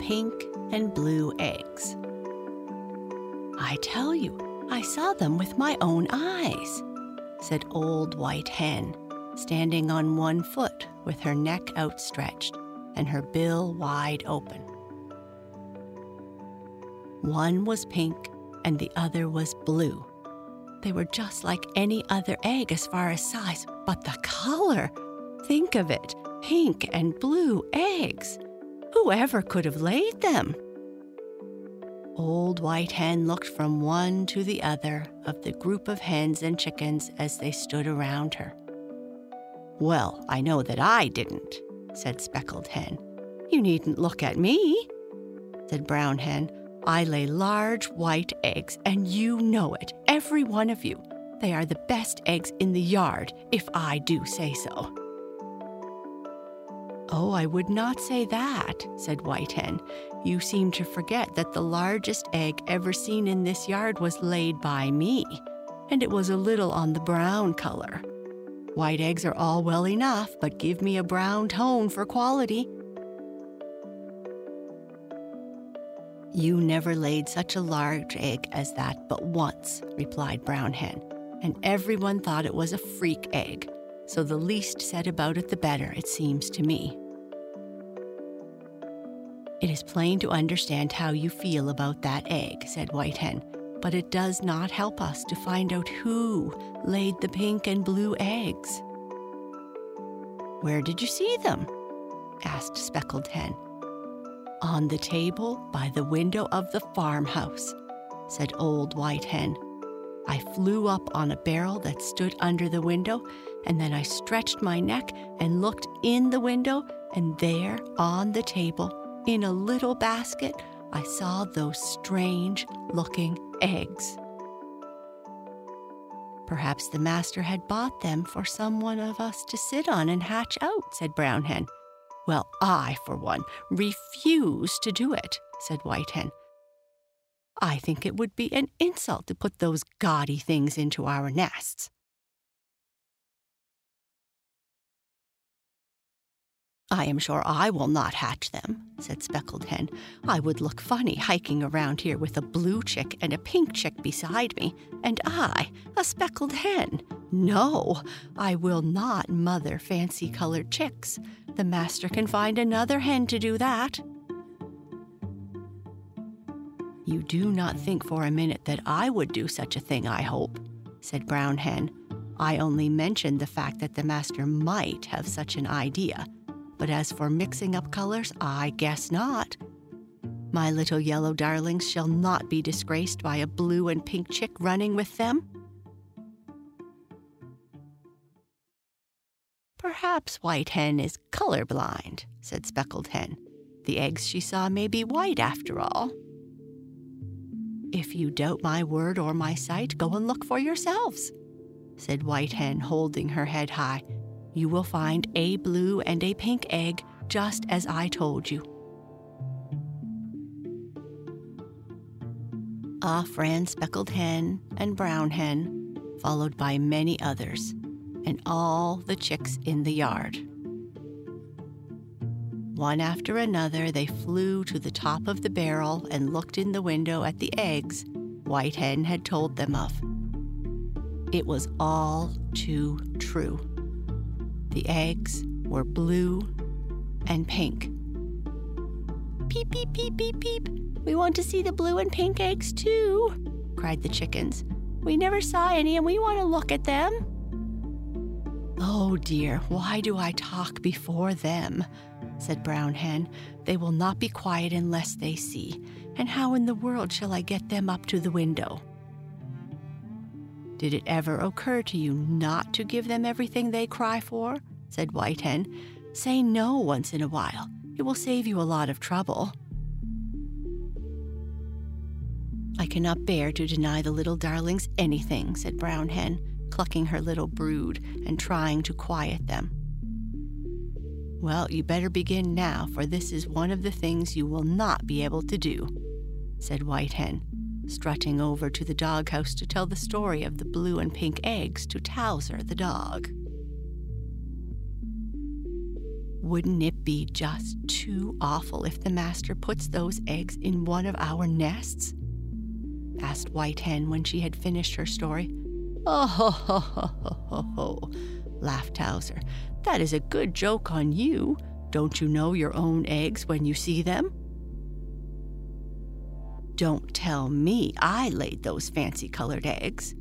pink and blue eggs. I tell you, I saw them with my own eyes, said Old White Hen, standing on one foot with her neck outstretched and her bill wide open. One was pink and the other was blue. They were just like any other egg as far as size, but the color! Think of it pink and blue eggs. Whoever could have laid them? Old White Hen looked from one to the other of the group of hens and chickens as they stood around her. Well, I know that I didn't, said Speckled Hen. You needn't look at me, said Brown Hen. I lay large white eggs, and you know it, every one of you. They are the best eggs in the yard, if I do say so. Oh, I would not say that, said White Hen. You seem to forget that the largest egg ever seen in this yard was laid by me, and it was a little on the brown color. White eggs are all well enough, but give me a brown tone for quality. You never laid such a large egg as that but once, replied Brown Hen, and everyone thought it was a freak egg, so the least said about it the better, it seems to me. It is plain to understand how you feel about that egg, said White Hen, but it does not help us to find out who laid the pink and blue eggs. Where did you see them? asked Speckled Hen. On the table by the window of the farmhouse, said Old White Hen. I flew up on a barrel that stood under the window, and then I stretched my neck and looked in the window, and there on the table, in a little basket, I saw those strange looking eggs. Perhaps the master had bought them for some one of us to sit on and hatch out, said Brown Hen. Well, I, for one, refuse to do it, said White Hen. I think it would be an insult to put those gaudy things into our nests. I am sure I will not hatch them, said Speckled Hen. I would look funny hiking around here with a blue chick and a pink chick beside me, and I, a speckled hen. No, I will not mother fancy colored chicks. The master can find another hen to do that. You do not think for a minute that I would do such a thing, I hope, said Brown Hen. I only mentioned the fact that the master might have such an idea but as for mixing up colors, I guess not. My little yellow darlings shall not be disgraced by a blue and pink chick running with them. Perhaps White Hen is color blind, said Speckled Hen. The eggs she saw may be white after all. If you doubt my word or my sight, go and look for yourselves, said White Hen, holding her head high you will find a blue and a pink egg just as I told you. Off ran Speckled Hen and Brown Hen, followed by many others, and all the chicks in the yard. One after another, they flew to the top of the barrel and looked in the window at the eggs White Hen had told them of. It was all too true. The eggs were blue and pink. Peep, peep, peep, peep, peep. We want to see the blue and pink eggs too, cried the chickens. We never saw any and we want to look at them. Oh dear, why do I talk before them? said Brown Hen. They will not be quiet unless they see. And how in the world shall I get them up to the window? Did it ever occur to you not to give them everything they cry for? said White Hen. Say no once in a while. It will save you a lot of trouble. I cannot bear to deny the little darlings anything, said Brown Hen, clucking her little brood and trying to quiet them. Well, you better begin now, for this is one of the things you will not be able to do, said White Hen strutting over to the doghouse to tell the story of the blue and pink eggs to Towser the dog. Wouldn't it be just too awful if the master puts those eggs in one of our nests? asked White Hen when she had finished her story. Oh, ho, ho, ho, ho, ho, ho, laughed Towser. That is a good joke on you. Don't you know your own eggs when you see them? Don't tell me I laid those fancy colored eggs,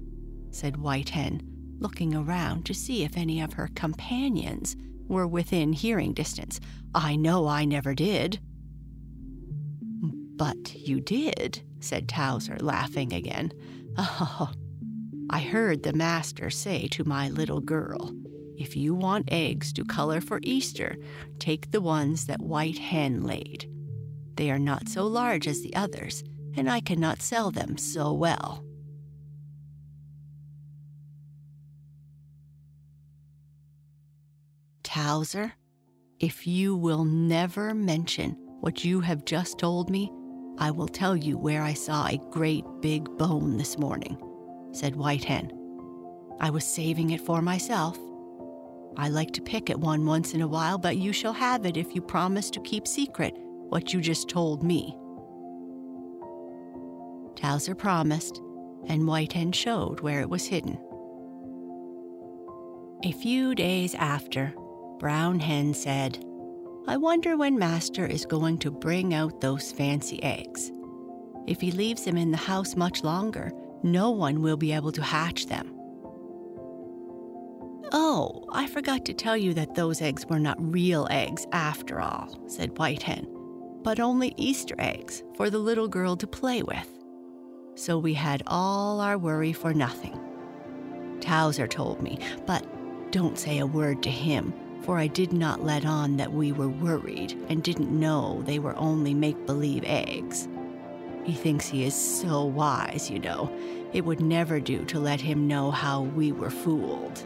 said White Hen, looking around to see if any of her companions were within hearing distance. I know I never did. But you did, said Towser, laughing again. Oh, I heard the master say to my little girl, if you want eggs to color for Easter, take the ones that White Hen laid. They are not so large as the others, and I cannot sell them so well. Towser, if you will never mention what you have just told me, I will tell you where I saw a great big bone this morning, said White Hen. I was saving it for myself. I like to pick at one once in a while, but you shall have it if you promise to keep secret what you just told me. Towser promised, and White Hen showed where it was hidden. A few days after, Brown Hen said, I wonder when Master is going to bring out those fancy eggs. If he leaves them in the house much longer, no one will be able to hatch them. Oh, I forgot to tell you that those eggs were not real eggs after all, said White Hen, but only Easter eggs for the little girl to play with. So we had all our worry for nothing. Towser told me, but don't say a word to him for I did not let on that we were worried and didn't know they were only make believe eggs. He thinks he is so wise, you know. It would never do to let him know how we were fooled.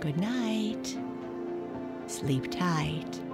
Good night. Sleep tight.